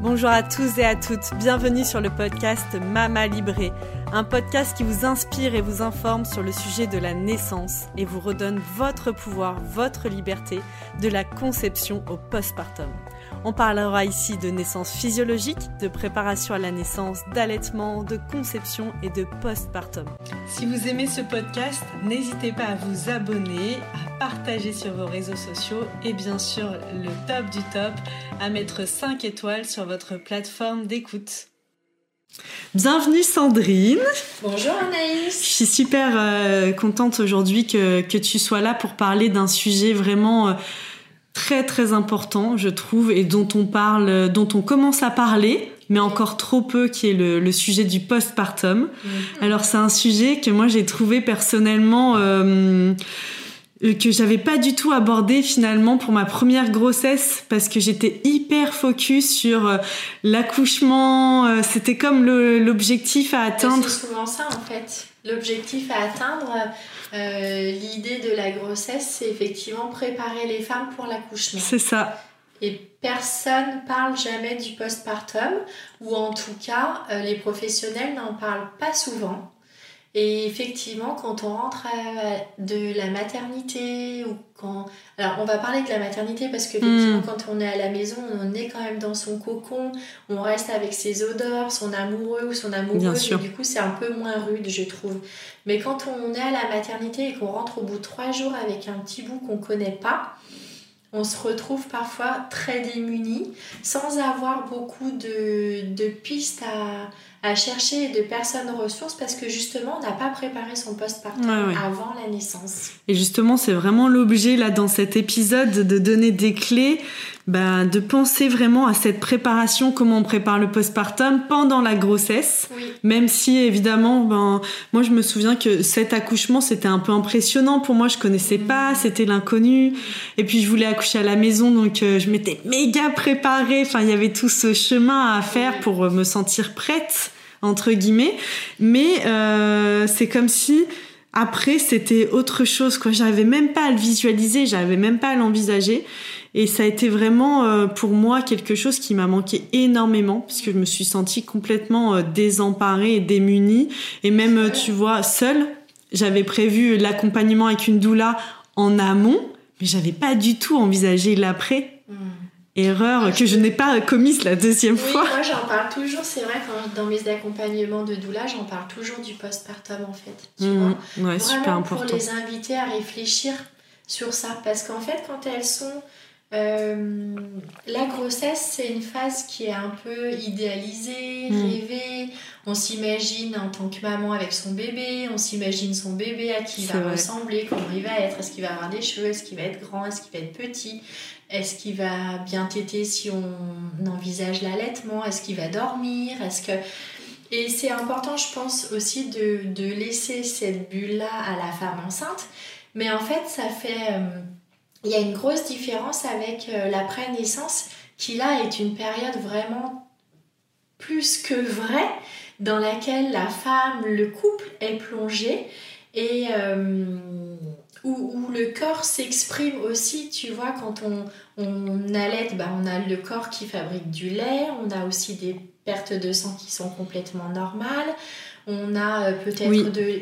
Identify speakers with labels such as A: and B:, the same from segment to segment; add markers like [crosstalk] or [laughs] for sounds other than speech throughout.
A: Bonjour à tous et à toutes, bienvenue sur le podcast Mama Libré, un podcast qui vous inspire et vous informe sur le sujet de la naissance et vous redonne votre pouvoir, votre liberté, de la conception au postpartum. On parlera ici de naissance physiologique, de préparation à la naissance, d'allaitement, de conception et de postpartum. Si vous aimez ce podcast, n'hésitez pas à vous abonner, à partager sur vos réseaux sociaux et bien sûr le top du top, à mettre 5 étoiles sur votre plateforme d'écoute. Bienvenue Sandrine.
B: Bonjour Anaïs.
A: Je suis super euh, contente aujourd'hui que, que, tu sois là pour parler d'un sujet vraiment... Euh, très très important, je trouve, et dont on parle, dont on commence à parler, mais encore trop peu, qui est le, sujet du postpartum. Mm. Alors c'est un sujet que moi j'ai trouvé personnellement euh, euh, que j'avais pas du tout abordé finalement pour ma première grossesse parce que j'étais hyper focus sur euh, l'accouchement. C'était comme l'objectif à atteindre.
B: C'est souvent ça en fait. L'objectif à atteindre euh, l'idée de la grossesse, c'est effectivement préparer les femmes pour l'accouchement.
A: C'est ça.
B: Et personne parle jamais du postpartum, ou en tout cas, euh, les professionnels n'en parlent pas souvent. Et effectivement, quand on rentre de la maternité ou quand... Alors, on va parler de la maternité parce que hmm. quand on est à la maison, on est quand même dans son cocon, on reste avec ses odeurs, son amoureux ou son amoureuse, et du coup, c'est un peu moins rude, je trouve. Mais quand on est à la maternité et qu'on rentre au bout de trois jours avec un petit bout qu'on connaît pas, on se retrouve parfois très démunis, sans avoir beaucoup de, de pistes à à chercher de personnes ressources parce que justement on n'a pas préparé son postpartum avant la naissance.
A: Et justement c'est vraiment l'objet là dans cet épisode de donner des clés, ben, de penser vraiment à cette préparation, comment on prépare le postpartum pendant la grossesse, même si évidemment ben moi je me souviens que cet accouchement c'était un peu impressionnant pour moi, je connaissais mm. pas, c'était l'inconnu et puis je voulais accoucher à la maison donc euh, je m'étais méga préparée, enfin il y avait tout ce chemin à faire pour me sentir prête entre guillemets. Mais euh, c'est comme si après c'était autre chose quoi. J'arrivais même pas à le visualiser, j'arrivais même pas à l'envisager. Et ça a été vraiment euh, pour moi quelque chose qui m'a manqué énormément puisque je me suis sentie complètement euh, désemparée et démunie et même tu vois seule. J'avais prévu l'accompagnement avec une doula en amont, mais j'avais pas du tout envisagé l'après. Hmm erreur que je n'ai pas commise la deuxième
B: oui,
A: fois.
B: Moi, j'en parle toujours. C'est vrai, quand, dans mes accompagnements de doula, j'en parle toujours du postpartum, en fait. Tu
A: mmh, vois ouais, super important.
B: Pour les inviter à réfléchir sur ça. Parce qu'en fait, quand elles sont. Euh, la grossesse, c'est une phase qui est un peu idéalisée, mmh. rêvée. On s'imagine en tant que maman avec son bébé, on s'imagine son bébé à qui il va ressembler, comment il va être, est-ce qu'il va avoir des cheveux, est-ce qu'il va être grand, est-ce qu'il va être petit. Est-ce qu'il va bien téter si on envisage l'allaitement Est-ce qu'il va dormir Est-ce que... Et c'est important, je pense, aussi de, de laisser cette bulle-là à la femme enceinte. Mais en fait, ça fait... Euh, il y a une grosse différence avec euh, l'après-naissance, qui là est une période vraiment plus que vraie, dans laquelle la femme, le couple est plongé. Et... Euh, où, le corps s'exprime aussi, tu vois, quand on, on allait, bah, on a le corps qui fabrique du lait, on a aussi des pertes de sang qui sont complètement normales, on a euh, peut-être de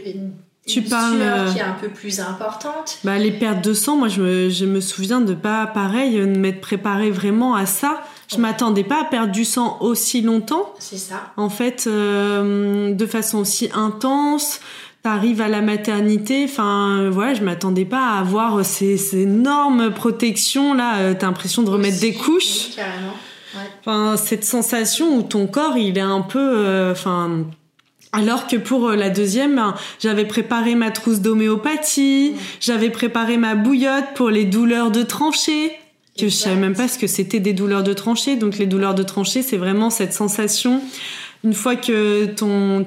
B: tu parles euh, qui est un peu plus importante.
A: Bah, les pertes de sang, moi je me, je me souviens de pas pareil, de m'être préparée vraiment à ça. Je m'attendais pas à perdre du sang aussi longtemps.
B: C'est ça.
A: En fait, euh, de façon aussi intense t'arrives à la maternité, enfin voilà, je m'attendais pas à avoir ces, énormes protections là. Euh, t'as l'impression de remettre des couches.
B: carrément.
A: Enfin cette sensation où ton corps il est un peu, euh, enfin. Alors que pour euh, la deuxième, ben, j'avais préparé ma trousse d'homéopathie, j'avais préparé ma bouillotte pour les douleurs de tranchée, que je savais même pas ce que c'était des douleurs de tranchée. Donc les douleurs de tranchée, c'est vraiment cette sensation. Une fois que ton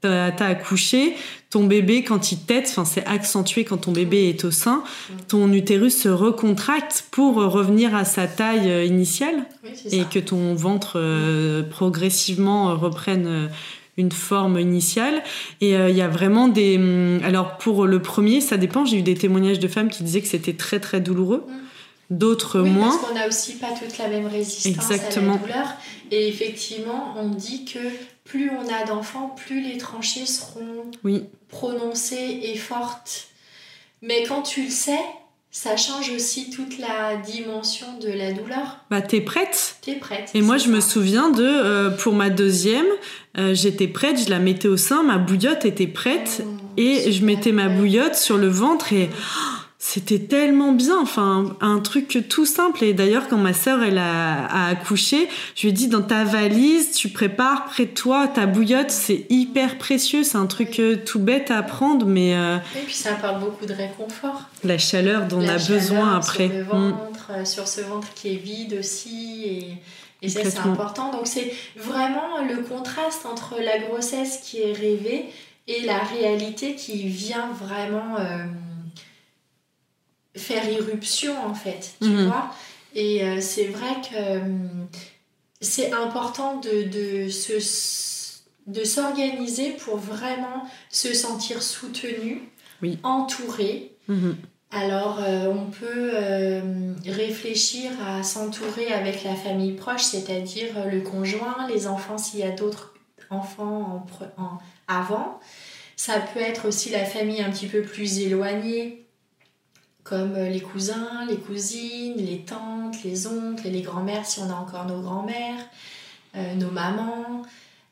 A: t'as accouché, ton bébé quand il tète, enfin c'est accentué quand ton bébé est au sein, ton utérus se recontracte pour revenir à sa taille euh, initiale. Et que ton ventre euh, progressivement reprenne euh, une forme initiale. Et il y a vraiment des... Hum, alors pour le premier, ça dépend, j'ai eu des témoignages de femmes qui disaient que c'était très très douloureux. d'autres moins.
B: Parce qu'on n'a aussi pas toute la même résistance Exactement. à la douleur. Et effectivement, on dit que plus on a d'enfants, plus les tranchées seront
A: oui.
B: prononcées et fortes. Mais quand tu le sais, ça change aussi toute la dimension de la douleur.
A: Bah, t'es prête?
B: T'es prête.
A: Et moi, je me souviens de, euh, pour ma deuxième, euh, j'étais prête, je la mettais au sein, ma bouillotte était prête, oh, et je mettais ma bouillotte sur le ventre, et c'était tellement bien, enfin un truc tout simple. Et d'ailleurs, quand ma sœur elle a, accouché, je lui ai dit dans ta valise, tu prépares près de toi ta bouillotte, c'est hyper précieux, c'est un truc euh, tout bête à prendre, mais
B: euh, et puis ça apporte beaucoup de réconfort.
A: La chaleur dont on a besoin après.
B: Sur le mm. ventre, euh, sur ce ventre qui est vide aussi et. Et ça, c'est important. Donc, c'est vraiment le contraste entre la grossesse qui est rêvée et la réalité qui vient vraiment faire irruption en fait, tu mhm. vois. Et euh, c'est vrai que euh, c'est important de, de, se, de s'organiser pour vraiment se sentir soutenu,
A: oui.
B: entouré.
A: Mhm.
B: Alors, euh, on peut réfléchir à s'entourer avec la famille proche, c'est-à-dire le conjoint, les enfants s'il y a d'autres enfants en, en, avant. Ça peut être aussi la famille un petit peu plus éloignée, comme euh, les cousins, les cousines, les tantes, les oncles et les grands-mères si on a encore nos grands-mères, euh, nos mamans.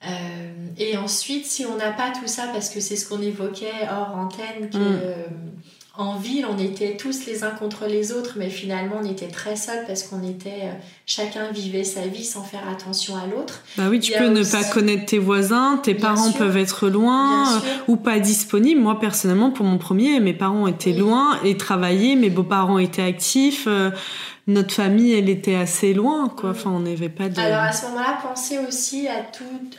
B: Euh, et ensuite, si on n'a pas tout ça, parce que c'est ce qu'on évoquait hors antenne, que, mm en ville, on était tous les uns contre les autres, mais finalement, on était très seuls parce qu'on était. Euh, chacun vivait sa vie sans faire attention à l'autre.
A: Bah oui, tu peux ne pas connaître tes voisins, tes parents peuvent être loin ou pas disponibles. Moi, personnellement, pour mon premier, mes parents étaient loin et travaillaient, mes beaux-parents étaient actifs. Euh, notre famille, elle était assez loin, quoi. Enfin, on n'avait pas de.
B: Alors à ce moment-là, pensez aussi à,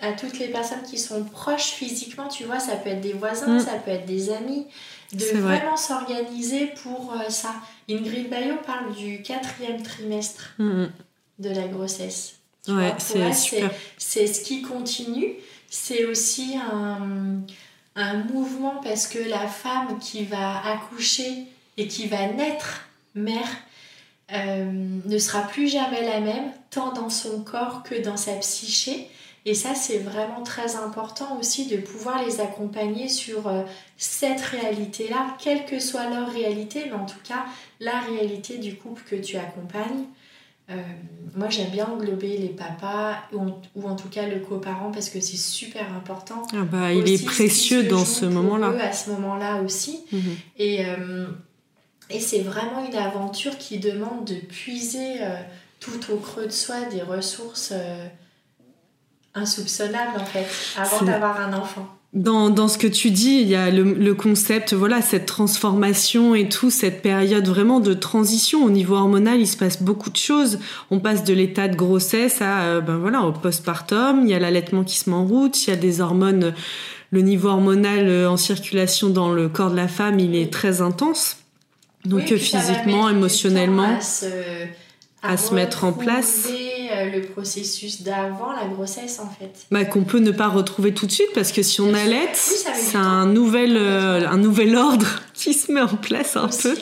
B: à toutes les personnes qui sont proches physiquement. Tu vois, ça peut être des voisins, mm. ça peut être des amis de vraiment s'organiser pour euh, ça. Ingrid Bayo parle du quatrième trimestre
A: mm, mm.
B: de la grossesse.
A: ouais, c'est
B: C'est ce qui continue. C'est aussi un, un mouvement parce que la femme qui va accoucher et qui va naître mère euh, ne sera plus jamais la même, tant dans son corps que dans sa psyché. Et ça, c'est vraiment très important aussi de pouvoir les accompagner sur euh, cette réalité-là, quelle que soit leur réalité, mais en tout cas, la réalité du couple que tu accompagnes. Euh, moi, j'aime bien englober les papas ou en, tout cas le coparent parce que c'est super important.
A: Ah bah, il est précieux dans ce moment-là.
B: À ce moment-là aussi.
A: Mhm.
B: Et, euh, et c'est vraiment une aventure qui demande de puiser tout au creux de soi des ressources insoupçonnable en fait, avant d'avoir un enfant.
A: Dans, dans, ce que tu dis, il y a le, le, concept, voilà, cette transformation et tout, cette période vraiment de transition au niveau hormonal, il se passe beaucoup de choses. On passe de l'état de grossesse à, euh, ben voilà, au postpartum. Il y a l'allaitement qui se met en route. Il y a des hormones. Le niveau hormonal euh, en circulation dans le corps de la femme, il est très intense. Donc physiquement, émotionnellement, à se mettre en place.
B: euh, le processus d'avant la grossesse en fait.
A: Bah, qu'on peut ne pas retrouver tout de suite parce que si on allait, c'est un nouvel, euh, un nouvel ordre qui se met en place un peu.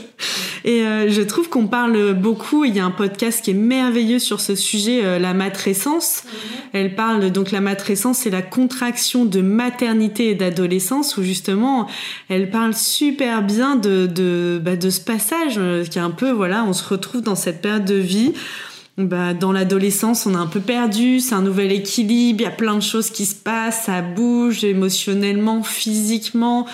A: Et euh, je trouve qu'on parle beaucoup, il y a un podcast qui est merveilleux sur ce sujet, la matrescence. Mhm. Elle parle, donc la matrescence, c'est la contraction de maternité et d'adolescence où justement elle parle super bien de, de, bah, de ce passage qui est un peu, voilà, on se retrouve dans cette période de vie bah, dans l'adolescence, on est un peu perdu, c'est un nouvel équilibre, il y a plein de choses qui se passent, ça bouge émotionnellement, physiquement,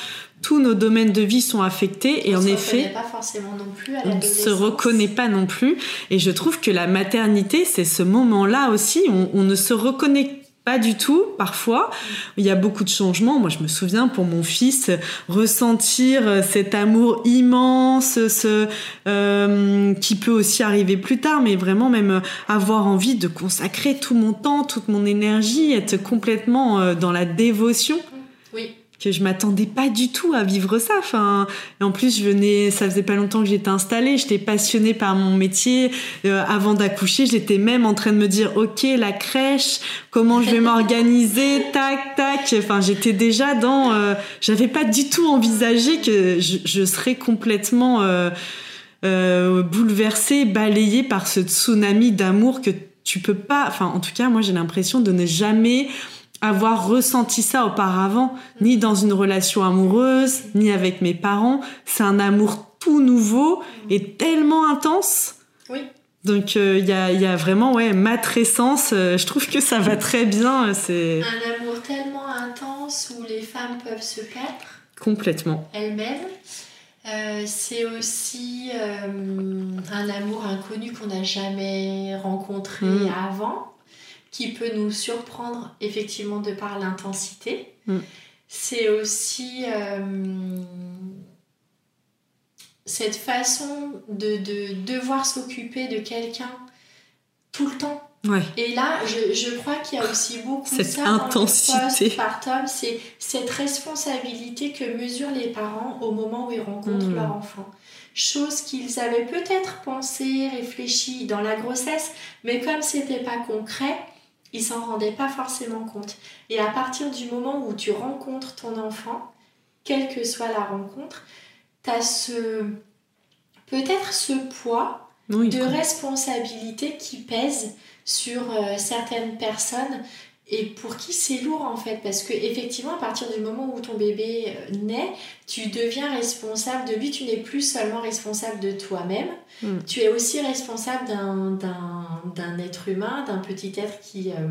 A: tous nos domaines de vie sont affectés et
B: on
A: en effet,
B: pas forcément non plus
A: on ne se reconnaît pas non plus. Et je trouve que la maternité, c'est ce moment-là aussi, on, on ne se reconnaît pas du tout, parfois. Il y a beaucoup de changements. Moi, je me souviens pour mon fils, ressentir euh, cet amour immense, ce, euh, qui peut aussi arriver plus tard, mais vraiment même euh, avoir envie de consacrer tout mon temps, toute mon énergie, être complètement dans la dévotion. Que je m'attendais pas du tout à vivre ça. Enfin, et en plus, je venais, ça faisait pas longtemps que j'étais installée, j'étais passionnée par mon métier. Euh, avant d'accoucher, j'étais même en train de me dire, ok, la crèche, comment je vais m'organiser, [laughs] tac, tac. Enfin, j'étais déjà dans, euh, j'avais pas du tout envisagé que je, je serais complètement euh, euh, bouleversée, balayée par ce tsunami d'amour que tu peux pas, enfin en tout cas moi j'ai l'impression de ne jamais avoir ressenti ça auparavant, ni dans une relation amoureuse, ni avec mes parents. C'est un amour tout nouveau et tellement intense.
B: Oui.
A: Donc il y, a, y, a, vraiment ouais matrescence. je trouve que ça va très bien. C'est
B: un amour tellement intense où les femmes peuvent se perdre
A: complètement
B: elles-mêmes. Euh, c'est aussi euh, un amour inconnu qu'on n'a jamais rencontré mm. avant, qui peut nous surprendre effectivement de par l'intensité. Mm. C'est aussi euh, cette façon de, de devoir s'occuper de quelqu'un tout le temps et là, je, je crois qu'il y a aussi beaucoup
A: cette ça intensité.
B: dans c'est cette responsabilité que mesurent les parents au moment où ils rencontrent hmm. leur enfant. Chose qu'ils avaient peut-être pensé, réfléchi dans la grossesse, mais comme c'était pas concret, ils s'en rendaient pas forcément compte. Et à partir du moment où tu rencontres ton enfant, quelle que soit la rencontre, tu as ce peut-être ce poids de responsabilité qui pèse sur euh, certaines personnes et pour qui c'est lourd en fait parce que effectivement à partir du moment où ton bébé euh, naît tu deviens responsable de lui tu n'es plus seulement responsable de toi-même hmm. tu es aussi responsable d'un être humain d'un petit être qui euh,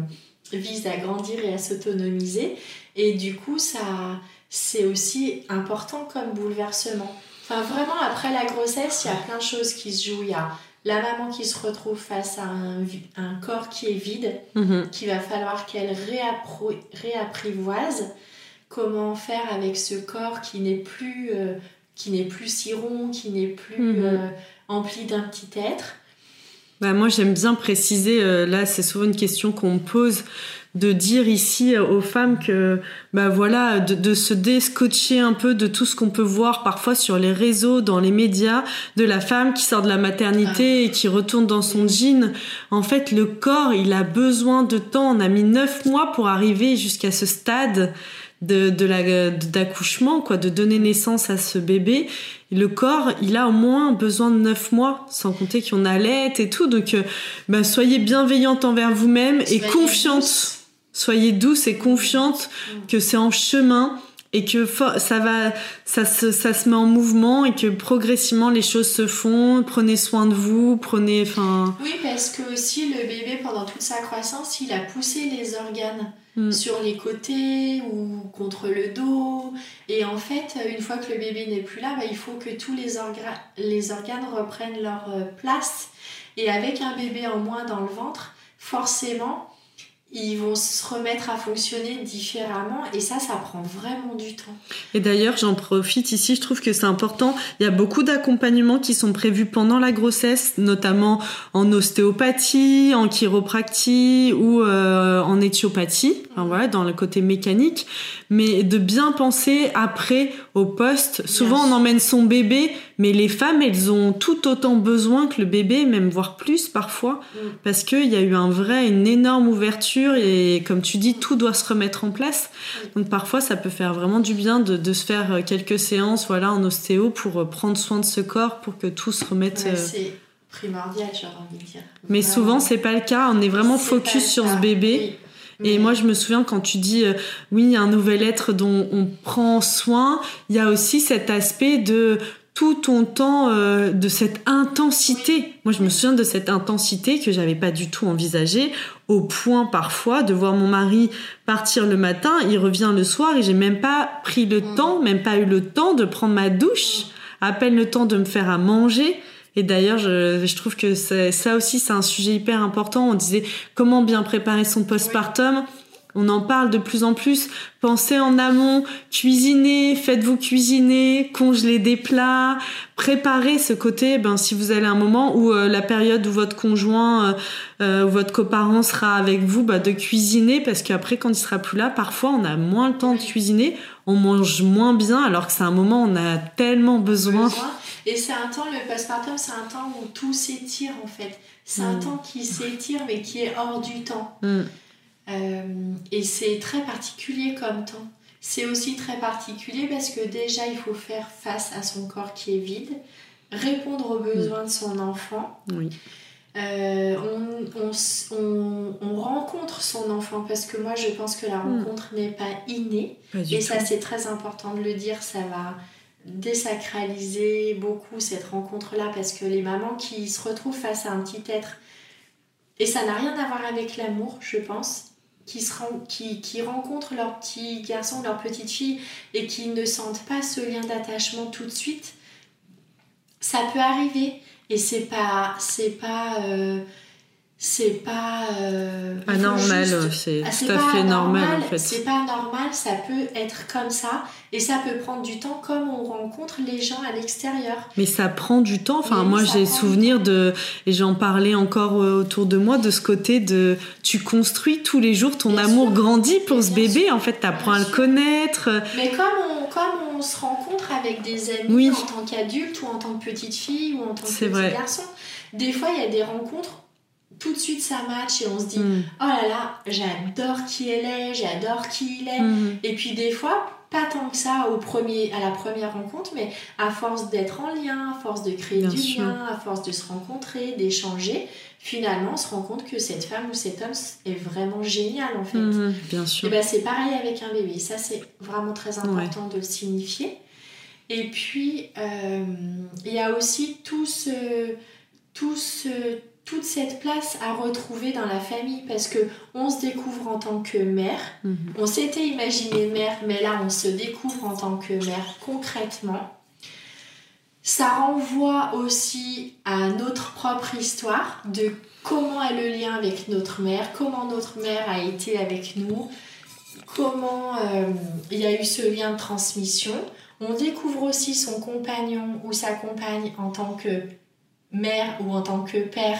B: vise à grandir et à s'autonomiser. Et du coup ça c'est aussi important comme bouleversement. Enfin vraiment après la grossesse il y a plein de choses qui se jouent. Il y a la maman qui se retrouve face à un, un corps qui est vide, mhm. qu'il va falloir qu'elle réapprivoise comment faire avec ce corps qui n'est plus, euh, qui n'est plus si rond, qui n'est plus mhm. euh, empli d'un petit être?
A: Bah moi j'aime bien préciser, euh, là c'est souvent une question qu'on me pose, de dire ici aux femmes que bah voilà de, de se déscotcher un peu de tout ce qu'on peut voir parfois sur les réseaux dans les médias de la femme qui sort de la maternité et qui retourne dans son jean. En fait le corps il a besoin de temps. On a mis neuf mois pour arriver jusqu'à ce stade de, de la d'accouchement quoi de donner naissance à ce bébé. Le corps il a au moins besoin de neuf mois sans compter qu'on allait et tout. Donc euh, bah, soyez bienveillante envers vous-même et confiante Soyez douce et confiante que c'est en chemin et que ça va, ça se, ça se met en mouvement et que progressivement les choses se font. Prenez soin de vous, prenez, enfin.
B: Oui, parce que aussi le bébé pendant toute sa croissance, il a poussé les organes mm. sur les côtés ou contre le dos. Et en fait, une fois que le bébé n'est plus là, bah, il faut que tous les, les organes reprennent leur euh, place. Et avec un bébé en moins dans le ventre, forcément, ils vont se remettre à fonctionner différemment et ça, ça prend vraiment du temps.
A: Et d'ailleurs, j'en profite ici, je trouve que c'est important. Il y a beaucoup d'accompagnements qui sont prévus pendant la grossesse, notamment en ostéopathie, en chiropractie ou euh, en éthiopathie, enfin, voilà, dans le côté mécanique. Mais de bien penser après au poste. Souvent, on emmène son bébé, mais les femmes, elles ont tout autant besoin que le bébé, même voire plus parfois, mm. parce qu'il y a eu un vrai, une énorme ouverture et comme tu dis, tout doit se remettre en place. Mm. Donc parfois, ça peut faire vraiment du bien de, de se faire euh, quelques séances, voilà, en ostéo pour euh, prendre soin de ce corps, pour que tout se remette.
B: Euh, c'est primordial, j'ai envie de dire.
A: Mais souvent, c'est pas le cas. On est vraiment focus sur ce bébé. Et moi, je me souviens quand tu dis, oui, y a un nouvel être dont on prend soin, il y a aussi cet aspect de tout ton temps euh, de cette intensité. Moi, je me souviens de cette intensité que j'avais pas du tout envisagée, au point parfois de voir mon mari partir le matin, il revient le soir et j'ai même pas pris le mm. temps, même pas eu le temps de prendre ma douche, à peine le temps de me faire à manger. Et d'ailleurs, je, trouve que ça aussi, c'est un sujet hyper important. On disait comment bien préparer son postpartum. On en parle de plus en plus. Pensez en amont, cuisinez, faites-vous cuisiner, congelez des plats, préparez ce côté. Ben si vous avez un moment où euh, la période où votre conjoint euh, euh, ou votre coparent sera avec vous, bah, de cuisiner parce qu'après quand il sera plus là, parfois on a moins le temps de cuisiner, on mange moins bien alors que c'est un moment où on a tellement besoin.
B: Et c'est un temps, le postpartum, c'est un temps où tout s'étire en fait. C'est un mm. temps qui s'étire mais qui est hors du temps. Mm. Euh, et c'est très particulier comme temps. C'est aussi très particulier parce que déjà, il faut faire face à son corps qui est vide, répondre aux besoins de son enfant. euh, on, on, rencontre son enfant parce que moi je pense que la hmm. rencontre n'est pas innée et ça c'est très important de le dire ça va désacraliser beaucoup cette rencontre là parce que les mamans qui se retrouvent face à un petit être et ça n'a rien à voir avec l'amour je pense qui, rencontrent leur petit garçon leur petite fille et qui ne sentent pas ce lien d'attachement tout de suite ça peut arriver. Et c'est pas c'est pas euh, c'est pas
A: euh, anormal c'est ah, tout à fait normal, en fait.
B: c'est pas normal ça peut être comme ça et ça peut prendre du temps comme on rencontre les gens à l'extérieur.
A: Mais ça prend du temps enfin moi j'ai souvenir de et j'en parlais encore euh, autour de moi de ce côté de tu construis tous les jours ton amour grandit pour ce bébé en fait t'apprends à le connaître
B: mais comme on comme on se rencontre avec des amis en tant qu'adulte ou en tant que petite fille ou en tant que petit garçon. Des fois, il y a des rencontres, tout de suite ça match et on se dit mm. oh là là, j'adore qui elle est, j'adore qui il est. Mm. Et puis des fois, pas tant que ça au premier, à la première rencontre, mais à force d'être en lien, à force de créer du lien, à force de se rencontrer, d'échanger, finalement on se rend compte que cette femme ou cet homme est vraiment génial en fait.
A: Mhm, bien sûr.
B: Et ben c'est pareil avec un bébé, ça c'est vraiment très important de le signifier. Et puis euh, il y a aussi tout ce, tout ce, toute cette place à retrouver dans la famille parce que on se découvre en tant que mère. Mhm. On s'était imaginé mère, mais là on se découvre en tant que mère concrètement. Ça renvoie aussi à notre propre histoire de comment est le lien avec notre mère, comment notre mère a été avec nous, comment euh, il y a eu ce lien de transmission. On découvre aussi son compagnon ou sa compagne en tant que mère ou en tant que père.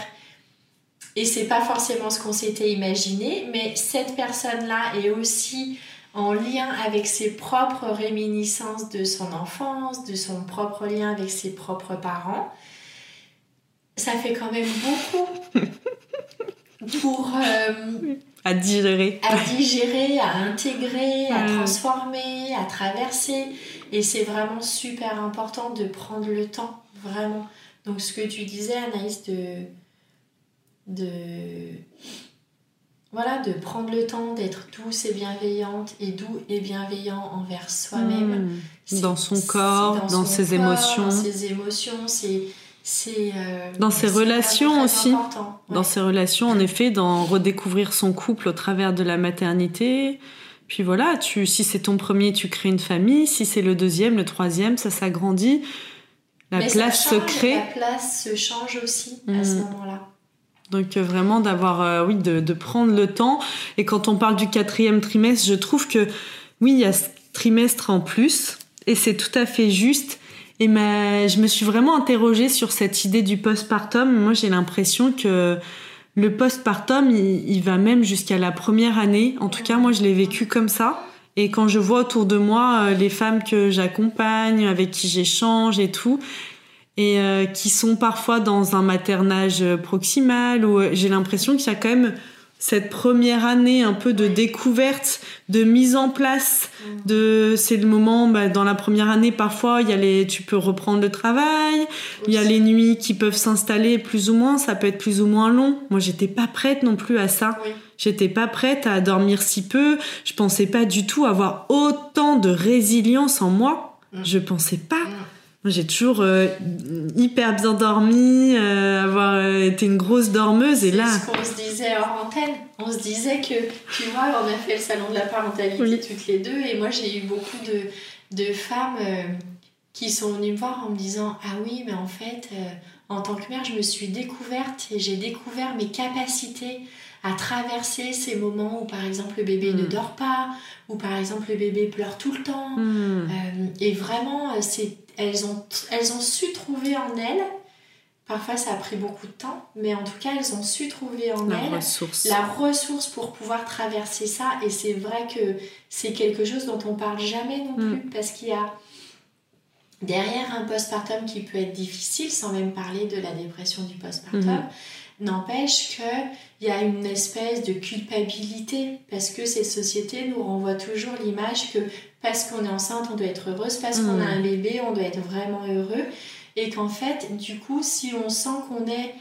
B: Et c'est pas forcément ce qu'on s'était imaginé, mais cette personne-là est aussi en lien avec ses propres réminiscences de son enfance, de son propre lien avec ses propres parents, ça fait quand même beaucoup [laughs] pour... Euh,
A: à digérer.
B: À digérer, à intégrer, à transformer, à traverser. Et c'est vraiment super important de prendre le temps, vraiment. Donc ce que tu disais, Anaïs, de... de voilà, de prendre le temps d'être douce et bienveillante et doux et bienveillant envers soi-même.
A: Hmm. Dans son corps, dans, ses émotions. Dans
B: ses émotions, c'est... Euh,
A: dans ses relations aussi. Dans ses relations, en effet, dans redécouvrir son couple au travers de la maternité. Puis voilà, tu, si c'est ton premier, tu crées une famille. Si c'est le deuxième, le troisième, ça s'agrandit. La place se crée. La
B: place se change aussi à ce hmm. moment-là.
A: Donc euh, vraiment d'avoir, euh, oui, de, prendre le temps. Et quand on parle du quatrième trimestre, je trouve que oui, il y a ce trimestre en plus, et c'est tout à fait juste. Et ma, je me suis vraiment interrogée sur cette idée du postpartum. Moi, j'ai l'impression que le postpartum, il, il va même jusqu'à la première année. En tout cas, moi, je l'ai vécu comme ça. Et quand je vois autour de moi euh, les femmes que j'accompagne, avec qui j'échange et tout, et euh, qui sont parfois dans un maternage proximal où euh, j'ai l'impression qu'il y a quand même cette première année un peu de découverte, de mise en place, mm. de c'est le moment bah, dans la première année parfois il y a les tu peux reprendre le travail, il y a les nuits qui peuvent s'installer plus ou moins, ça peut être plus ou moins long. Moi j'étais pas prête non plus à ça. J'étais pas prête à dormir si peu, je pensais pas du tout avoir autant de résilience en moi. Mm. Je pensais pas. Moi, j'ai toujours euh, hyper bien dormi, euh, avoir euh, été une grosse dormeuse. Et là.
B: C'est ce qu'on se disait hors antenne. On se disait que, tu vois, on a fait le salon de la parentalité toutes les deux. Et moi, j'ai eu beaucoup de, de femmes qui sont venues me voir en me disant Ah oui, mais en fait, en tant que mère, je me suis découverte et j'ai découvert mes capacités à traverser ces moments où par exemple le bébé ne mm. dort pas, ou par exemple le bébé pleure tout le temps. Mm. et vraiment, c'est elles ont, elles ont su trouver en elles, parfois ça a pris beaucoup de temps, mais en tout cas elles ont su trouver en elles la ressource pour pouvoir traverser ça. Et c'est vrai que c'est quelque chose dont on parle jamais non plus, mm. parce qu'il y a derrière un postpartum qui peut être difficile, sans même parler de la dépression du postpartum. Mm-hmm. N'empêche qu'il y a une espèce de culpabilité parce que cette société nous renvoie toujours l'image que parce qu'on est enceinte, on doit être heureuse, parce qu'on a hmm. un bébé, on doit être vraiment heureux. Et qu'en fait, du coup, si on sent qu'on est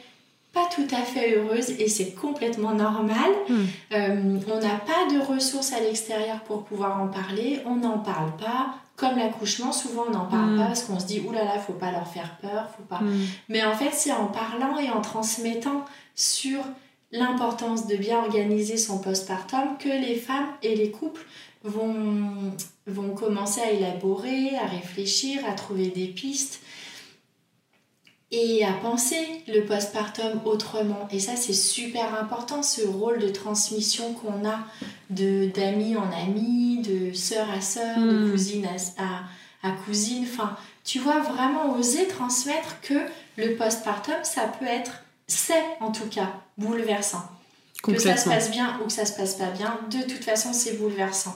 B: pas tout à fait heureuse et c'est complètement normal. Hmm. Euh, on n'a pas de ressources à l'extérieur pour pouvoir en parler, on n'en parle pas. Comme l'accouchement, souvent on n'en parle hmm. pas parce qu'on se dit oulala, là là, faut pas leur faire peur, faut pas. Mais en fait, c'est en parlant et en transmettant sur l'importance de bien organiser son postpartum que les femmes et les couples vont, vont commencer à élaborer, à réfléchir, à trouver des pistes et à penser le postpartum autrement. Et ça, c'est super important, ce rôle de transmission qu'on a de d'amis en amis, de sœur à sœur, de hmm. cousine à, à, cousine. Enfin, tu vois, vraiment oser transmettre que le postpartum, ça peut être, c'est en tout cas, bouleversant. Que ça se passe bien ou que ça se passe pas bien, de toute façon, c'est bouleversant.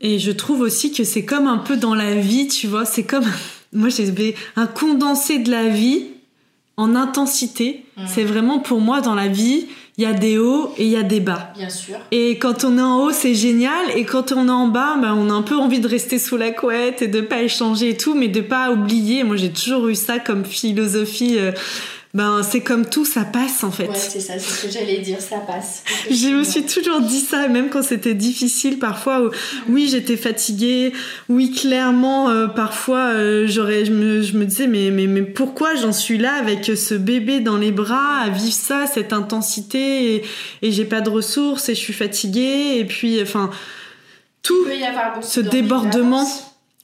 A: Et je trouve aussi que c'est comme un peu dans la vie, tu vois, c'est comme [laughs] moi j'ai un condensé de la vie en intensité. Mm. C'est vraiment pour moi dans la vie, il y a des hauts et il y a des bas.
B: Bien sûr.
A: Et quand on est en haut, c'est génial. Et quand on est en bas, ben, on a un peu envie de rester sous la couette et de pas échanger et tout, mais de pas oublier. Moi, j'ai toujours eu ça comme philosophie. Euh, ben c'est comme tout, ça passe en fait.
B: Ouais, c'est ça, c'est ce que j'allais dire, ça passe.
A: Je me suis toujours dit ça, même quand c'était difficile parfois. Où, oui, j'étais fatiguée. Oui, clairement, euh, parfois, euh, j'aurais, je me, je me disais, mais, mais, mais pourquoi j'en suis là avec ce bébé dans les bras, à vivre ça, cette intensité, et, et j'ai pas de ressources, et je suis fatiguée, et puis, enfin, tout, ce débordement,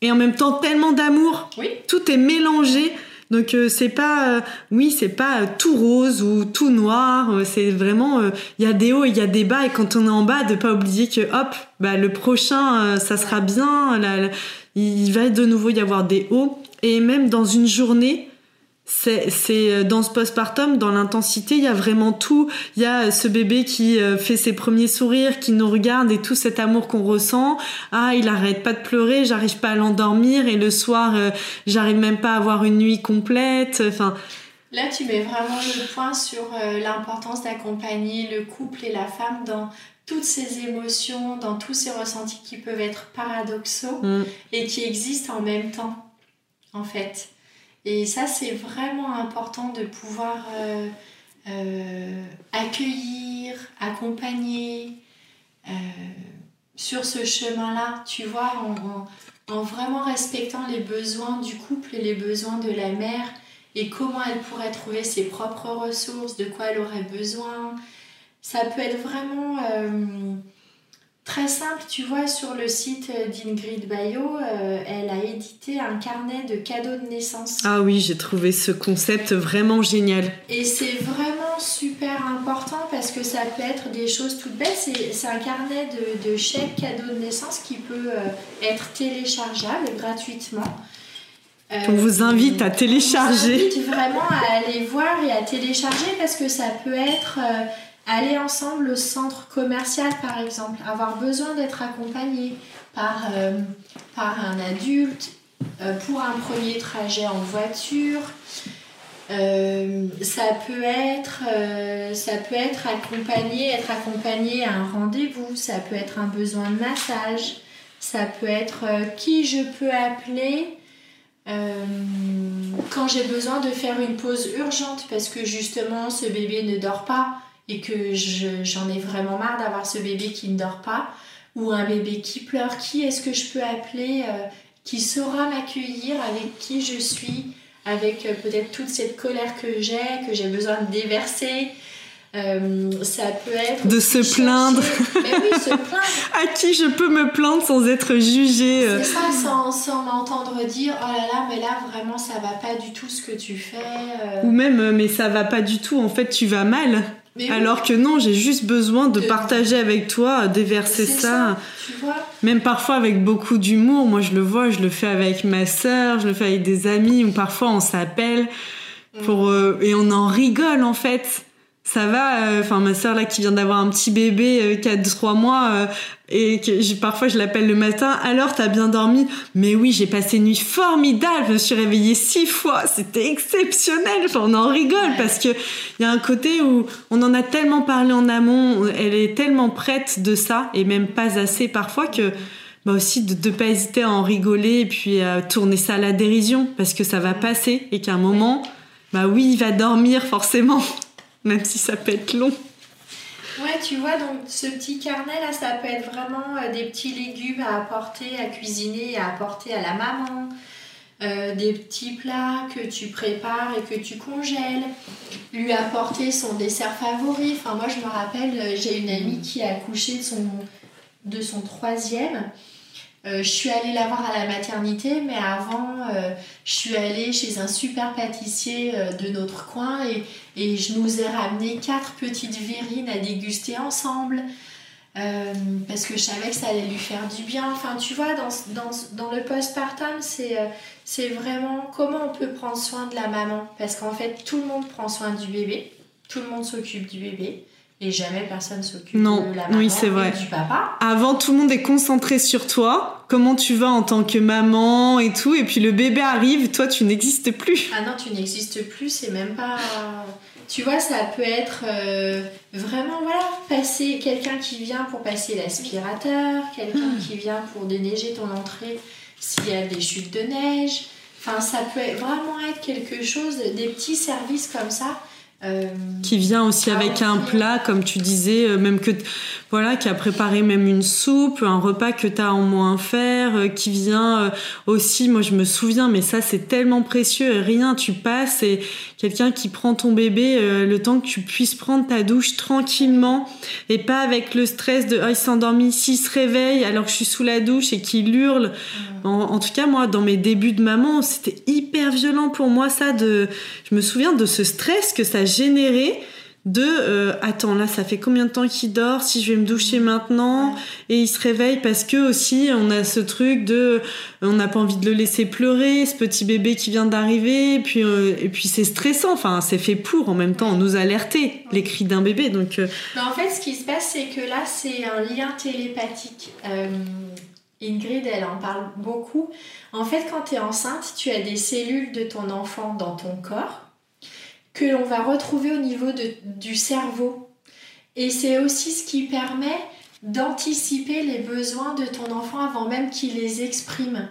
A: et en même temps tellement d'amour.
B: Oui.
A: Tout est mélangé. Donc euh, c'est pas, euh, oui, c'est pas euh, tout rose ou tout noir. c'est vraiment, il y a des hauts il y a des bas. Et quand on est en bas, de pas oublier que hop, bah le prochain, ça sera bien. il va de nouveau y avoir des hauts. Et même dans une journée, c'est euh, dans ce postpartum, dans l'intensité, il y a vraiment tout. Il y a ce bébé qui euh, fait ses premiers sourires, qui nous regarde et tout cet amour qu'on ressent. Ah, il arrête pas de pleurer, j'arrive pas à l'endormir et le soir, euh, j'arrive même pas à avoir une nuit complète. Enfin.
B: Là, tu mets vraiment le point sur l'importance d'accompagner le couple et la femme dans toutes ces émotions, dans tous ces ressentis qui peuvent être paradoxaux mm. et qui existent en même temps, en fait. Et ça, c'est vraiment important de pouvoir euh, euh, accueillir, accompagner euh, sur ce chemin-là, tu vois, en, en, vraiment respectant les besoins du couple et les besoins de la mère et comment elle pourrait trouver ses propres ressources, de quoi elle aurait besoin. Ça peut être vraiment Très simple, tu vois, sur le site d'Ingrid Bayo, euh, elle a édité un carnet de cadeaux de naissance.
A: Ah oui, j'ai trouvé ce concept vraiment génial.
B: Et c'est vraiment super important parce que ça peut être des choses toutes bêtes. C'est un carnet de, chèques cadeaux de naissance qui peut euh, être téléchargeable gratuitement.
A: on vous invite à télécharger.
B: On vous invite vraiment à aller voir et à télécharger parce que ça peut être aller ensemble au centre commercial par exemple, avoir besoin d'être accompagné par, euh, par un adulte euh, pour un premier trajet en voiture. Euh, ça peut être ça peut être accompagné être accompagné à un rendez-vous. Ça peut être un besoin de massage. Ça peut être qui je peux appeler quand j'ai besoin de faire une pause urgente parce que justement ce bébé ne dort pas et que j'en ai vraiment marre d'avoir ce bébé qui ne dort pas ou un bébé qui pleure, qui est-ce que je peux appeler euh, qui saura m'accueillir, avec qui je suis, avec euh, peut-être toute cette colère que j'ai, que j'ai besoin de déverser. Euh, ça peut être
A: de se plaindre.
B: Mais oui, se [laughs] plaindre.
A: à qui je peux me plaindre sans être jugée.
B: C'est ça, sans, sans m'entendre dire oh là là, mais là vraiment ça va pas du tout ce que tu fais.
A: Ou même mais ça va pas du tout, en fait tu vas mal. Alors que non, j'ai juste besoin de, partager avec toi, déverser ça. Même parfois avec beaucoup d'humour. Moi, je le vois, je le fais avec ma sœur, je le fais avec des amis, ou parfois on s'appelle pour mm. euh, et on en rigole en fait ça va euh, enfin ma sœur là qui vient d'avoir un petit bébé euh, qui a 3 mois euh, et que parfois je l'appelle le matin. Alors t'as bien dormi. Mais oui j'ai passé une nuit formidable. Je me suis réveillée six fois. C'était exceptionnel. Enfin on en rigole parce que il y a un côté où on en a tellement parlé en amont. Elle est tellement prête de ça et même pas assez parfois que bah aussi de ne pas hésiter à en rigoler et puis à tourner ça à la dérision. Parce que ça va passer et qu'à un moment bah oui il va dormir forcément même si ça peut être long.
B: Ouais, tu vois, donc ce petit carnet là, ça peut être vraiment euh, des petits légumes à apporter, à cuisiner à apporter à la maman. Euh, des petits plats que tu prépares et que tu congèles, lui apporter son dessert favori. Enfin, moi, je me rappelle, j'ai une amie qui a accouché de son troisième. Euh, je suis allée la voir à la maternité, mais avant, euh, je suis allée chez un super pâtissier euh, de notre coin et, et, je nous ai ramené quatre petites verrines à déguster ensemble. parce que je savais que ça allait lui faire du bien. Enfin, tu vois, dans, dans, dans le postpartum, c'est c'est vraiment comment on peut prendre soin de la maman. Parce qu'en fait, tout le monde prend soin du bébé, tout le monde s'occupe du bébé et jamais personne s'occupe de la maman
A: oui, c'est vrai.
B: du papa.
A: Avant, tout le monde est concentré sur toi, comment tu vas en tant que maman et tout, et puis le bébé arrive, toi tu n'existes plus.
B: Ah non, tu n'existes plus, c'est même pas... Tu vois, ça peut être euh, vraiment, voilà, passer quelqu'un qui vient pour passer l'aspirateur, quelqu'un hmm. qui vient pour déneiger ton entrée s'il y a des chutes de neige. Enfin, ça peut vraiment être quelque chose, des petits services comme ça
A: qui vient aussi avec un plat, comme tu disais, euh, même que voilà, qui a préparé même une soupe, un repas que tu as en moins faire, euh, qui vient aussi, moi je me souviens, mais ça c'est tellement précieux, rien, tu passes et quelqu'un qui prend ton bébé le temps que tu puisses prendre ta douche tranquillement et pas avec le stress de oh, il s'est endormi, s'il se réveille alors que je suis sous la douche et qu'il hurle. En, tout cas, moi, dans mes débuts de maman, c'était hyper violent pour moi ça de, je me souviens de ce stress que ça générer de euh, attends là ça fait combien de temps qu'il dort? Si je vais me doucher maintenant et il se réveille parce que aussi on a ce truc de on n'a pas envie de le laisser pleurer ce petit bébé qui vient d'arriver et puis euh, et puis c'est stressant. Enfin c'est fait pour en même temps on nous alerter les cris d'un bébé donc
B: euh, en fait ce qui se passe c'est que là c'est un lien télépathique. Ingrid, elle en parle beaucoup. En fait, quand tu es enceinte, tu as des cellules de ton enfant dans ton corps que l'on va retrouver au niveau de, du cerveau. Et c'est aussi ce qui permet d'anticiper les besoins de ton enfant avant même qu'il les exprime.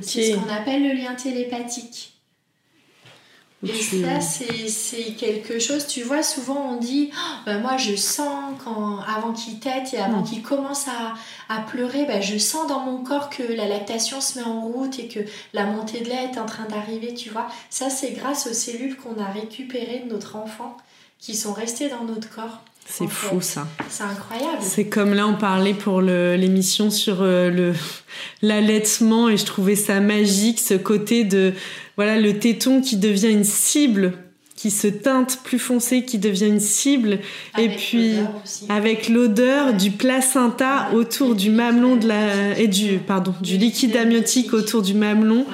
B: C'est ce qu'on appelle le lien télépathique. Et ça, c'est quelque chose, tu vois, souvent on dit, oh, ben moi je sens quand, avant qu'il tète et avant qu'il commence à, à pleurer, ben je sens dans mon corps que la lactation se met en route et que la montée de lait est en train d'arriver, tu vois. Ça, c'est grâce aux cellules qu'on a récupérées de notre enfant qui sont restées dans notre corps.
A: C'est fou ça.
B: C'est incroyable.
A: C'est comme là on parlait pour l'émission sur euh, le [laughs] l'allaitement et je trouvais ça magique ce côté de voilà le téton qui devient une cible qui se teinte plus foncé, qui devient une cible, et puis avec l'odeur du placenta autour du mamelon de la et du pardon du liquide amniotique autour du mamelon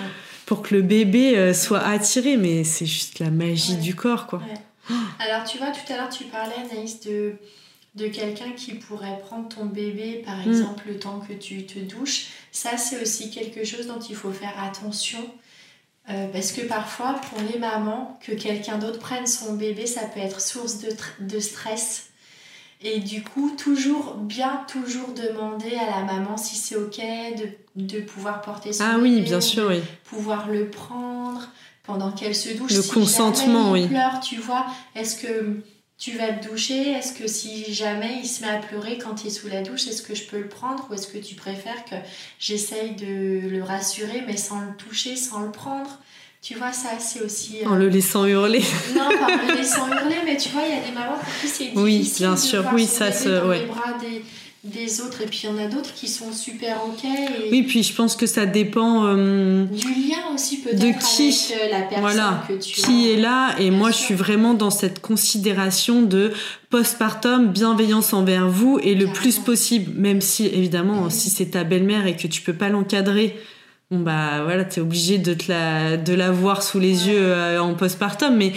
A: pour que le bébé euh, soit attiré. Mais c'est juste la magie du corps, quoi.
B: Alors tu vois, tout à l'heure tu parlais Anaïs de de quelqu'un qui pourrait prendre ton bébé, par mm. exemple, le temps que tu te douches. Ça, c'est aussi quelque chose dont il faut faire attention euh, parce que parfois, pour les mamans, que quelqu'un d'autre prenne son bébé, ça peut être source de, de, stress. Et du coup, toujours, bien toujours demander à la maman si c'est ok de, de, pouvoir porter son
A: ah,
B: bébé.
A: oui, bien sûr, oui.
B: Pouvoir le prendre pendant qu'elle se douche.
A: Le consentement, oui.
B: pleure, tu vois. Est-ce que tu vas te doucher Est-ce que si jamais il se met à pleurer quand il est sous la douche, est-ce que je peux le prendre ou est-ce que tu préfères que j'essaye de le rassurer mais sans le toucher, sans le prendre? Tu vois, ça, c'est aussi.
A: En le euh, laissant hurler. [laughs]
B: Non, pas en le laissant hurler, mais tu vois, il y a des mamans pour qui c'est difficile.
A: Oui, bien sûr, oui, ça se. Ouais.
B: les bras des, des autres et puis il y en a d'autres qui sont super ok
A: oui puis je pense que ça dépend euh,
B: du lien aussi peut-être de qui avec euh, la personne
A: voilà,
B: que tu
A: qui est là et moi je suis vraiment dans cette considération de postpartum bienveillance envers vous et le plus possible même si évidemment si c'est ta belle-mère et que tu peux pas l'encadrer bon bah voilà t'es obligé de te la de la voir sous les yeux euh, en postpartum mais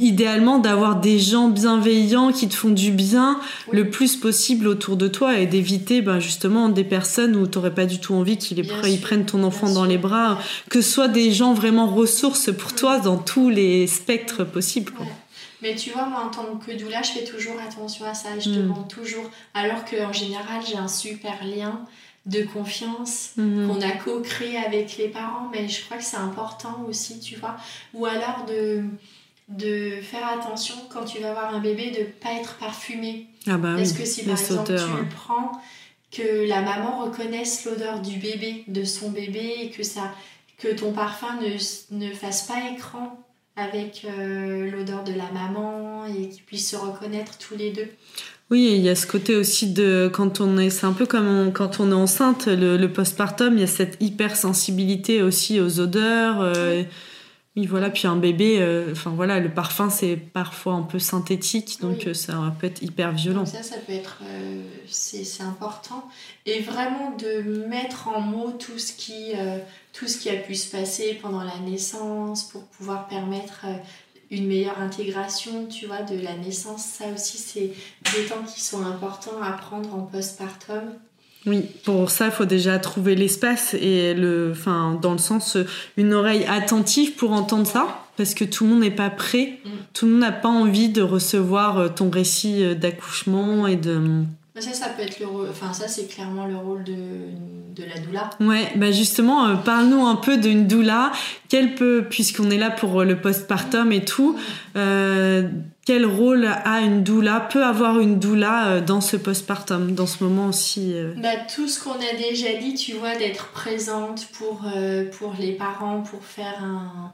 A: idéalement d'avoir des gens bienveillants qui te font du bien le plus possible autour de toi et d'éviter ben, justement des personnes où tu n'aurais pas du tout envie qu'ils ils prennent ton enfant dans les bras, que ce soit des gens vraiment ressources pour toi dans tous les spectres possibles.
B: Mais tu vois, moi en tant que doula, je fais toujours attention à ça et je hmm. demande toujours, alors qu'en général j'ai un super lien de confiance hmm. qu'on a co-créé avec les parents, mais je crois que c'est important aussi, tu vois. Ou alors de de faire attention quand tu vas voir un bébé de pas être parfumé.
A: Ah bah
B: Parce que si par exemple tu le prends, que la maman reconnaisse l'odeur du bébé, de son bébé, et que, ça, que ton parfum ne, ne fasse pas écran avec euh, l'odeur de la maman et qu'ils puissent se reconnaître tous les deux.
A: Oui, il y a ce côté aussi de quand on est, c'est un peu comme quand on est enceinte, le, postpartum, il y a cette hypersensibilité aussi aux odeurs. Euh, oui, voilà, puis un bébé, euh, enfin voilà, le parfum c'est parfois un peu synthétique, donc euh, ça peut être hyper violent.
B: ça, ça peut être, euh, c'est important. Et vraiment de mettre en mots tout ce qui, tout ce qui a pu se passer pendant la naissance pour pouvoir permettre une meilleure intégration, tu vois, de la naissance. Ça aussi, c'est des temps qui sont importants à prendre en postpartum.
A: Oui, pour ça, il faut déjà trouver l'espace et le, enfin, dans le sens, une oreille attentive pour entendre ça, parce que tout le monde n'est pas prêt, mm. tout le monde n'a pas envie de recevoir euh, ton récit euh, d'accouchement et de.
B: Ça, ça peut être le enfin, ça, c'est clairement le rôle de, de la doula.
A: Ouais, bah justement, euh, parle-nous un peu d'une doula. Quelle peut, puisqu'on est là pour le postpartum et tout, mm quel rôle a une doula, peut avoir une doula euh, dans ce postpartum, dans ce moment aussi euh
B: bah, Tout ce qu'on a déjà dit, tu vois, d'être présente pour, euh, pour les parents, pour faire un,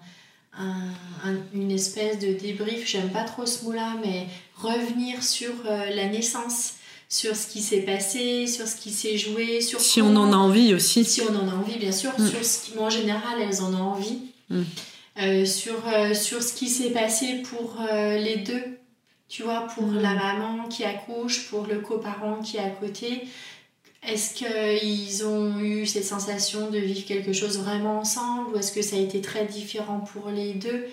B: une espèce de débrief, j'aime pas trop ce mot-là, mais revenir sur la naissance, sur ce qui s'est passé, sur ce qui s'est joué, sur...
A: Si on en a envie aussi.
B: Si on en a envie, bien sûr, mm. sur ce qui, en général, elles en ont envie. Mm. Euh, sur, euh, sur ce qui s'est passé pour euh, les deux, tu vois, pour la maman qui accouche, pour le coparent qui est à côté. Est-ce qu'ils ont eu cette sensation de vivre quelque chose vraiment ensemble ou est-ce que ça a été très différent pour les deux?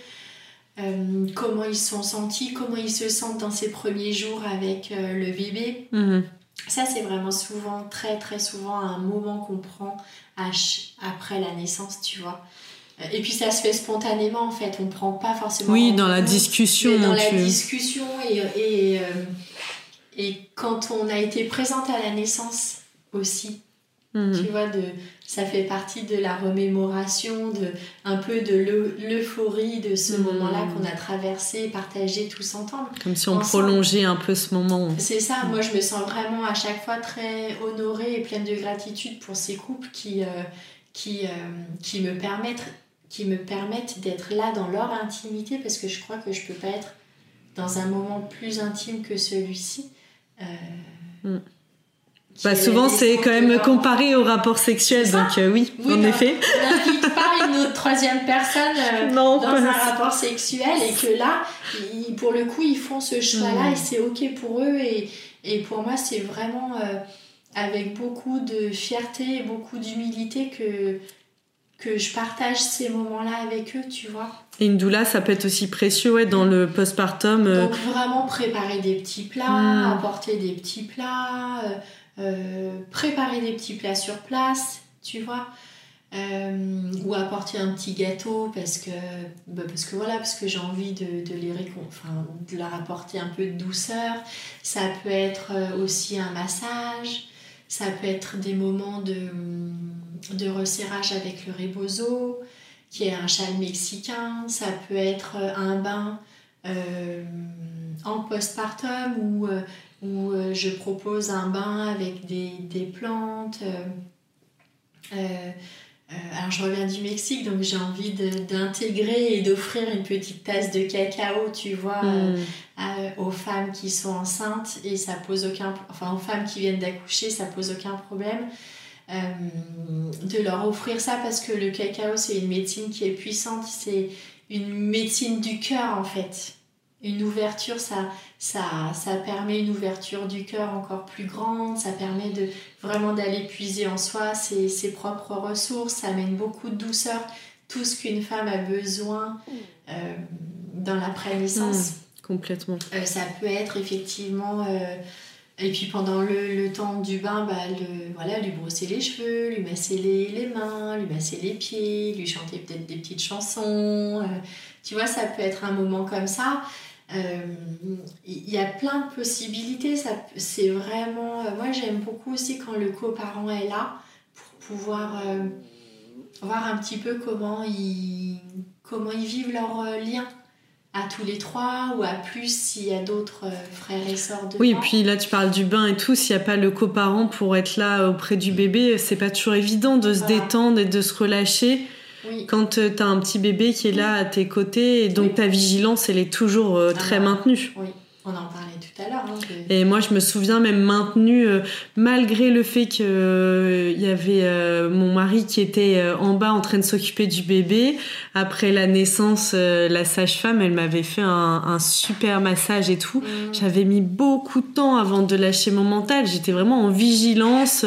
B: Comment ils se sont sentis? Comment ils se sentent dans ces premiers jours avec le bébé? Mm-hmm. Ça, c'est vraiment souvent, très très souvent, un moment qu'on prend après la naissance, tu vois. Et puis ça se fait spontanément en fait, on ne prend pas forcément.
A: Oui, dans la discussion.
B: Dans la discussion et, et, euh, et, quand on a été présente à la naissance aussi. Mhm. Tu vois, de, ça fait partie de la remémoration, de, un peu de l'euphorie de ce mhm. moment-là qu'on a traversé, partagé tous ensemble.
A: Comme si on prolongeait un peu ce moment.
B: C'est ça, moi je me sens vraiment à chaque fois très honorée et pleine de gratitude pour ces couples qui, euh, qui, euh, qui me permettent qui me permettent d'être là dans leur intimité parce que je crois que je peux pas être dans un moment plus intime que celui-ci. Euh,
A: mm. bah, souvent, c'est quand même comparé au rapport sexuel, donc euh, oui, en effet.
B: On n'invite pas une autre troisième personne euh, [laughs] dans un rapport sexuel et que là, pour le coup, ils font ce choix-là mm. et c'est ok pour eux. Et, et pour moi, c'est vraiment avec beaucoup de fierté et beaucoup d'humilité que que je partage ces moments-là avec eux, tu vois.
A: Et une doula, ça peut être aussi précieux ouais, dans le postpartum.
B: Euh. Donc vraiment préparer des petits plats, hmm. apporter des petits plats, euh, euh, préparer des petits plats sur place, tu vois. ou apporter un petit gâteau parce que, bah, parce que voilà, parce que j'ai envie de, de les enfin, de leur apporter un peu de douceur. Ça peut être aussi un massage, ça peut être des moments de de resserrage avec le rebozo, qui est un châle mexicain. Ça peut être euh, un bain euh, en postpartum où, euh, où je propose un bain avec des, plantes. alors je reviens du Mexique, donc j'ai envie d'intégrer et d'offrir une petite tasse de cacao, tu vois, mm. aux femmes qui sont enceintes et ça pose aucun, enfin aux femmes qui viennent d'accoucher, ça pose aucun problème. Euh, de leur offrir ça parce que le cacao c'est une médecine qui est puissante, c'est une médecine du cœur en fait. Une ouverture, ça, ça, ça permet une ouverture du cœur encore plus grande, ça permet de vraiment d'aller puiser en soi ses, ses, propres ressources, ça amène beaucoup de douceur, tout ce qu'une femme a besoin euh, dans la naissance mmh,
A: complètement.
B: Euh, ça peut être effectivement et puis pendant le, le, temps du bain, bah, le, voilà, lui brosser les cheveux, lui masser les, les, mains, lui masser les pieds, lui chanter peut-être des petites chansons. Euh, tu vois, ça peut être un moment comme ça. Euh, il y a plein de possibilités. C'est vraiment. Euh, moi, j'aime beaucoup aussi quand le coparent est là pour pouvoir voir un petit peu comment ils, comment ils vivent leur lien à tous les trois ou à plus s'il y a d'autres euh, frères et sœurs de
A: Oui, et puis là tu parles du bain et tout, s'il n'y a pas le coparent pour être là auprès du bébé, c'est pas toujours évident de se détendre et de se relâcher. Quand euh, tu as un petit bébé qui est là à tes côtés, et donc ta vigilance, elle est toujours euh, très ah, maintenue.
B: Oui, on en parlait tout à l'heure. Hein,
A: et moi, je me souviens même maintenue, euh, malgré le fait qu'il il y avait mon mari qui était en bas en train de s'occuper du bébé. Après la naissance, la sage-femme, elle m'avait fait un, super massage et tout. Mm. J'avais mis beaucoup de temps avant de lâcher mon mental. J'étais vraiment en vigilance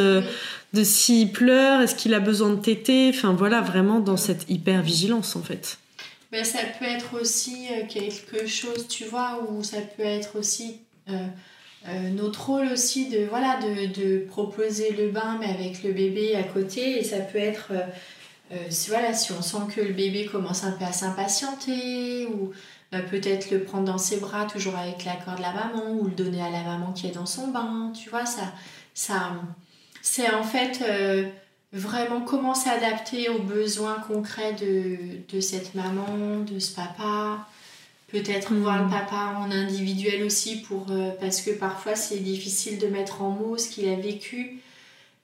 A: de s'il pleure, est-ce qu'il a besoin de téter, enfin voilà, vraiment dans cette hyper vigilance en fait.
B: Mais ça peut être aussi euh, quelque chose, tu vois, ou ça peut être aussi euh, euh, notre rôle aussi de, voilà, de, de, proposer le bain mais avec le bébé à côté et ça peut être, si, voilà, si on sent que le bébé commence un peu à s'impatienter ou peut-être le prendre dans ses bras toujours avec l'accord de la maman ou le donner à la maman qui est dans son bain, tu vois, ça, ça, c'est en fait euh, vraiment comment s'adapter aux besoins concrets de, cette maman, de ce papa. Peut-être voir le hmm. papa en individuel aussi pour, euh, parce que parfois c'est difficile de mettre en mots ce qu'il a vécu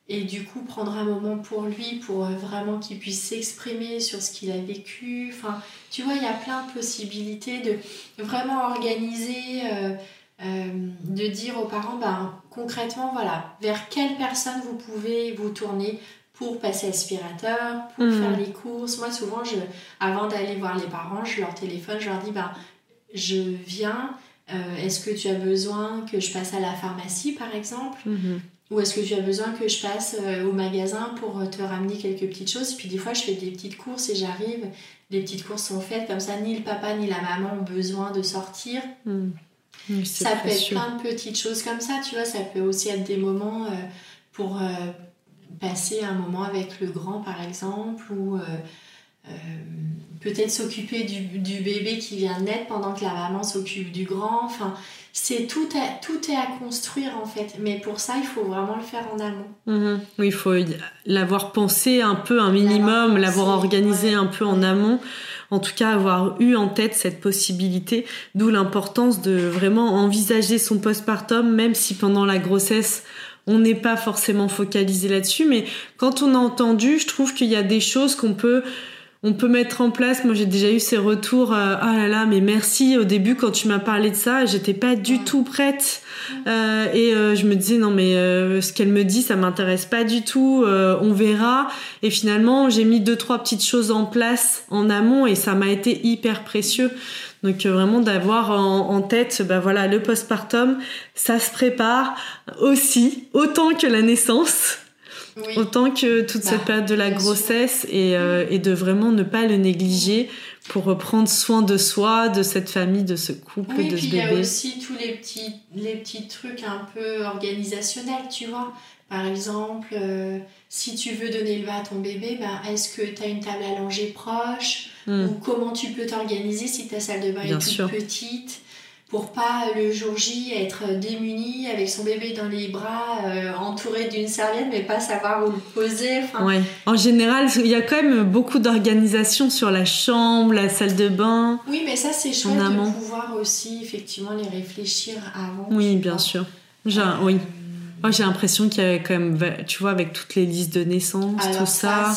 B: et du coup prendre un moment pour lui pour euh, vraiment qu'il puisse s'exprimer sur ce qu'il a vécu. Enfin, tu vois, il y a plein de possibilités de vraiment organiser. Euh, de dire aux parents, ben, concrètement, voilà, vers quelle personne vous pouvez vous tourner pour passer aspirateur, pour hmm. faire les courses. Moi, souvent, je, avant d'aller voir les parents, je leur téléphone, je leur dis, ben, je viens, euh, est-ce que tu as besoin que je passe à la pharmacie, par exemple hmm. Ou est-ce que tu as besoin que je passe euh, au magasin pour te ramener quelques petites choses Puis des fois, je fais des petites courses et j'arrive, les petites courses sont faites, comme ça, ni le papa ni la maman ont besoin de sortir. Hmm ça peut être plein de petites choses comme ça, tu vois. Ça peut aussi être des moments euh, pour euh, passer un moment avec le grand, par exemple, ou euh, peut-être s'occuper du, du, bébé qui vient de naître pendant que la maman s'occupe du grand. Enfin, c'est tout, tout est à construire en fait. Mais pour ça, il faut vraiment le faire en amont.
A: Mhm. Oui, il faut l'avoir pensé un peu, un minimum, l'avoir organisé un peu en amont en tout cas avoir eu en tête cette possibilité, d'où l'importance de vraiment envisager son postpartum, même si pendant la grossesse, on n'est pas forcément focalisé là-dessus, mais quand on a entendu, je trouve qu'il y a des choses qu'on peut on peut mettre en place. Moi, j'ai déjà eu ces retours. Euh, ah là là, mais merci. Au début, quand tu m'as parlé de ça, j'étais pas du tout prête. Euh, et euh, je me disais non, mais ce qu'elle me dit, ça m'intéresse pas du tout. on verra. Et finalement, j'ai mis deux trois petites choses en place en amont et ça m'a été hyper précieux. Donc vraiment d'avoir en, en, tête, bah voilà, le postpartum, ça se prépare aussi autant que la naissance. Autant que toute cette bah, période de la grossesse euh, et, de vraiment ne pas le négliger pour prendre soin de soi, de cette famille, de ce couple, de ce bébé. Il y a
B: aussi tous les petits, les petits trucs un peu organisationnels, tu vois. Par exemple, euh, si tu veux donner le bain à ton bébé, ben, est-ce que tu as une table à langer proche? Hmm. Ou comment tu peux t'organiser si ta salle de bain est toute petite? Pour pas le jour J être démuni avec son bébé dans les bras, euh, entouré d'une serviette, mais pas savoir où le poser.
A: Ouais. En général, il y a quand même beaucoup d'organisation sur la chambre, la salle de bain.
B: Oui, mais ça c'est chouette de pouvoir aussi effectivement les réfléchir avant.
A: Oui, bien sûr. J'ai, oui. Moi, j'ai l'impression qu'il y a quand même, tu vois, avec toutes les listes de naissance, tout ça,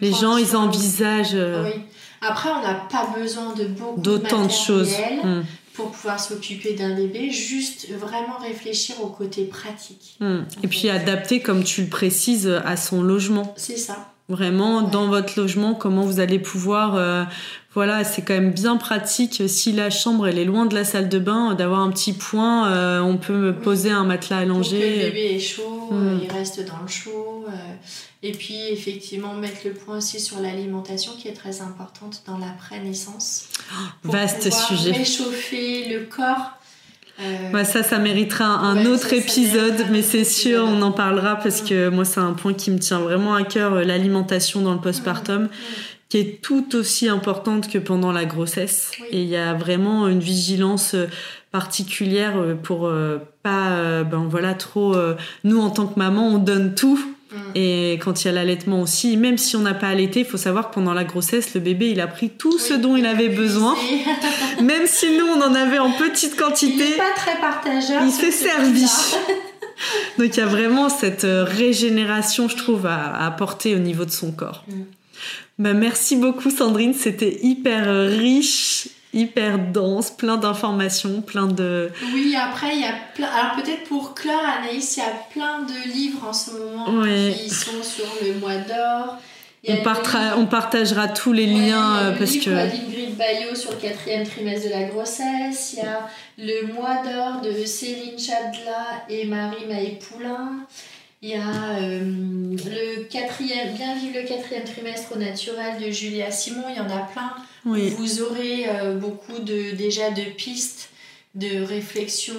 A: les gens, ils envisagent. Euh,
B: oui. Après, on n'a pas besoin de beaucoup
A: d'autant de, choses.
B: Pour pouvoir s'occuper d'un bébé, juste vraiment réfléchir au côté pratique.
A: Hmm. Et puis adapter, comme tu le précises, à son logement.
B: C'est ça.
A: Vraiment, dans votre logement, comment vous allez pouvoir... Euh, voilà, c'est quand même bien pratique si la chambre elle est loin de la salle de bain, d'avoir un petit point, euh, on peut poser un matelas allongé.
B: Pour que le bébé est chaud, hmm. il reste dans le chaud. Euh, et puis effectivement mettre le point aussi sur l'alimentation qui est très importante dans l'après-naissance.
A: Vaste sujet.
B: Réchauffer le corps.
A: Euh, ça, ça méritera un autre épisode, mais c'est sûr, on en parlera parce que moi, c'est un point qui me tient vraiment à cœur, euh, l'alimentation dans le postpartum, qui est tout aussi importante que pendant la grossesse. Et il y a vraiment une vigilance euh, particulière pour pas, ben voilà, trop. nous, en tant que maman, on donne tout Mm. Et quand il y a l'allaitement aussi, même si on n'a pas allaité, il faut savoir que pendant la grossesse, le bébé, il a pris tout ce dont il avait besoin. [laughs] même si nous, on en avait en petite quantité. Il
B: n'est pas très partageur.
A: Il s'est servi. [laughs] Donc il y a vraiment cette euh, régénération, je trouve, à, apporter au niveau de son corps. Mm. Bah, merci beaucoup Sandrine, c'était hyper riche hyper dense, plein d'informations, plein de...
B: Oui, après, il y a plein... Alors peut-être pour clore, Anaïs, il y a plein de livres en ce moment qui sont sur le mois d'or.
A: On, on, partagera tous les liens
B: euh,
A: parce
B: que... d'Ingrid Bayo sur le quatrième trimestre de la grossesse. Il y a le mois d'or de Céline Chadla et Marie Maïpoulin. Il y a euh, le quatrième, Bien vivre le quatrième trimestre au naturel de Julia Simon. Il y en a plein. Vous aurez euh, beaucoup de, déjà de pistes de réflexion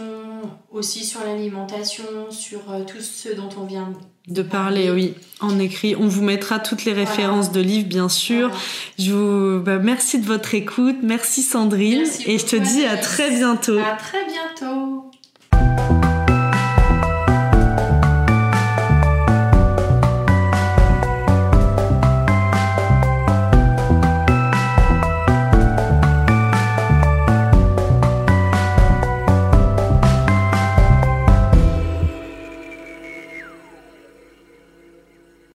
B: aussi sur l'alimentation, sur euh, tout ce dont on vient
A: de parler, oui, en écrit. On vous mettra toutes les références de livres, bien sûr. Je vous bah, merci de votre écoute, merci Sandrine, et je te dis à très bientôt.
B: À très bientôt.